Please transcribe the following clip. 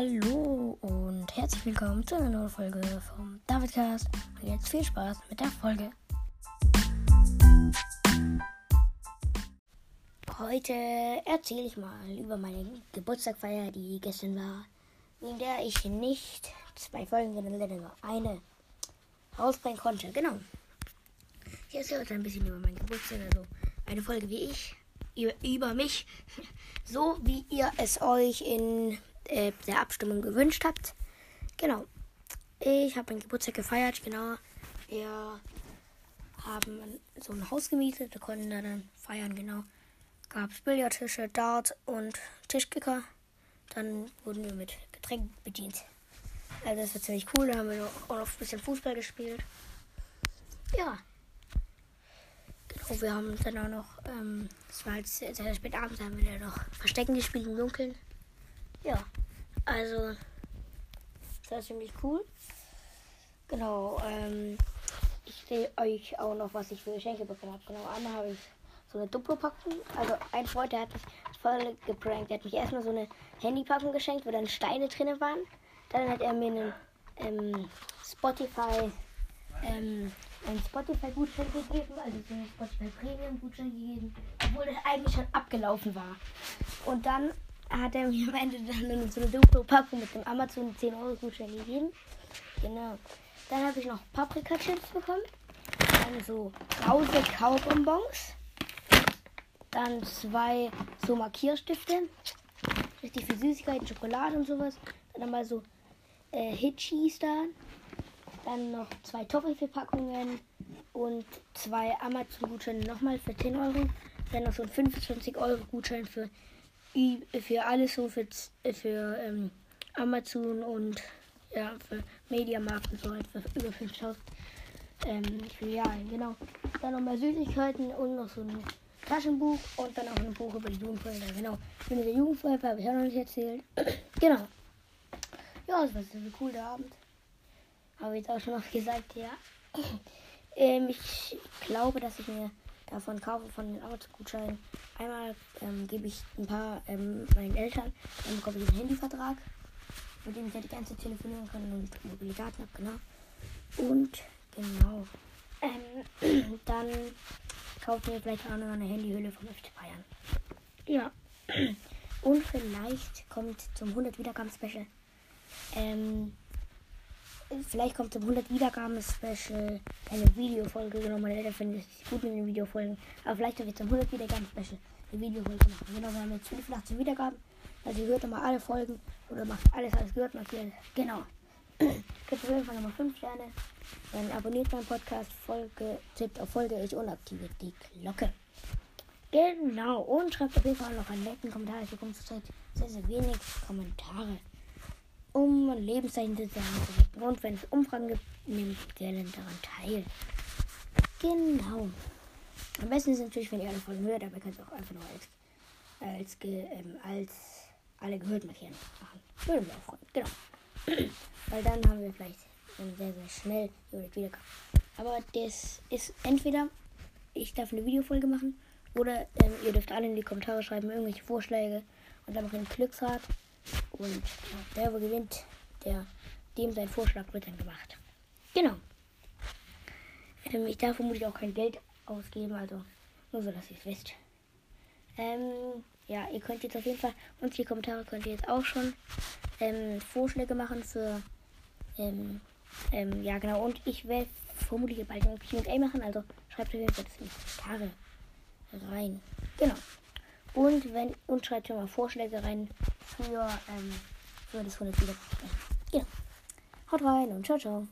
Hallo und herzlich willkommen zu einer neuen Folge vom Davidcast. Und jetzt viel Spaß mit der Folge. Heute erzähle ich mal über meine Geburtstagfeier, die gestern war, in der ich nicht zwei Folgen, sondern nur eine rausbringen konnte. Genau. Ich erzähle heute ein bisschen über meinen Geburtstag, also eine Folge wie ich, über mich, so wie ihr es euch in äh, der Abstimmung gewünscht habt. Genau. Ich habe meinen Geburtstag gefeiert, genau. Wir haben so ein Haus gemietet, wir konnten da dann feiern, genau. Gab es Billardtische, Dart und Tischkicker. Dann wurden wir mit Getränken bedient. Also das war ziemlich cool. Da haben wir auch noch ein bisschen Fußball gespielt. Ja. Genau, wir haben dann auch noch, ähm, es war halt sehr, sehr spät abends, haben wir dann noch Verstecken gespielt im Dunkeln. Ja, also, das war ziemlich cool. Genau, ähm, ich sehe euch auch noch, was ich für Geschenke bekommen habe. Genau, einmal habe ich so eine Duplo-Packung. Also, ein Freund, der hat mich voll geprankt. Der hat mich erstmal so eine Handypackung geschenkt, wo dann Steine drin waren. Dann hat er mir einen ähm, Spotify, ähm, einen Spotify-Gutschein gegeben, also so einen Spotify Premium-Gutschein gegeben, obwohl das eigentlich schon abgelaufen war. Und dann hat er mir am Ende dann so eine Duplo-Packung mit dem Amazon 10 Euro Gutschein gegeben. Genau. Dann habe ich noch Paprika-Chips bekommen. Dann so Brause Kaubonbons. Dann zwei so Markierstifte. Richtig viel Süßigkeiten, Schokolade und sowas. Dann nochmal so äh, Hitchis da. Dann noch zwei Toffifee-Packungen und zwei Amazon-Gutscheine nochmal für 10 Euro. Dann noch so ein 25 Euro Gutschein für für alles so für, für ähm, Amazon und ja, für Mediamarkt und so für über 5000 ähm, Filialen, genau. Dann nochmal Süßigkeiten und noch so ein Taschenbuch und dann auch ein Buch über die Jugendfeuerwehr, genau. Für der Jugendfeuerwehr habe ich auch noch nicht erzählt. genau. Ja, das war so ein cooler Abend. Habe ich jetzt auch schon mal gesagt, ja. ähm, ich glaube, dass ich mir davon kaufe, von den Amazon-Gutscheinen. Einmal ähm, gebe ich ein paar ähm, meinen Eltern, dann bekomme ich einen Handyvertrag, mit dem ich ja die ganze Zeit telefonieren kann und mobile Daten habe, genau. Und genau. Ähm, dann kauft mir vielleicht auch noch eine Handyhülle vom FC Bayern. Ja. Und vielleicht kommt zum 100 Wiedergaben Special ähm, vielleicht kommt zum 100 Wiedergaben Special eine Videofolge. Genau, meine Eltern finden es gut mit den Videofolgen. Aber vielleicht wird zum 100 Wiedergaben Special eine Videofolge machen. Genau, wir haben jetzt 85 Wiedergaben. Also ihr hört mal alle Folgen oder macht alles, alles gehört, markiert. Genau. Gibt auf jeden Fall nochmal 5 Sterne. Dann abonniert meinen Podcast, Folge, tippt auf Folge ich und aktiviert die Glocke. Genau. Und schreibt auf jeden Fall noch einen netten Kommentar. Ich bekomme zurzeit sehr, sehr wenig Kommentare um Lebenszeichen zu sagen. Und wenn es Umfragen gibt, nehmt gerne daran teil. Genau. Am besten ist natürlich, wenn ihr alle Folgen hört, aber ihr könnt es auch einfach nur als, als, ähm, als alle gehört markieren machen. Würde mich auch freuen. Genau. Weil dann haben wir vielleicht sehr, sehr schnell wieder. Aber das ist entweder ich darf eine Videofolge machen oder ähm, ihr dürft alle in die Kommentare schreiben, irgendwelche Vorschläge und dann noch ein Glücksrad. Und der, wo gewinnt, der, dem sein Vorschlag wird dann gemacht. Genau. Ähm, ich darf vermutlich auch kein Geld ausgeben, also nur so, dass ihr es wisst. Ähm, ja, ihr könnt jetzt auf jeden Fall, und die Kommentare könnt ihr jetzt auch schon ähm, Vorschläge machen für, ähm, ähm, ja genau, und ich werde vermutlich bald ein Q&A machen, also schreibt euch das in die Kommentare rein. Genau. Und wenn und schreibt mir mal Vorschläge rein für, ähm, für das 100 Wiedergaben. Ja. Haut rein und ciao, ciao.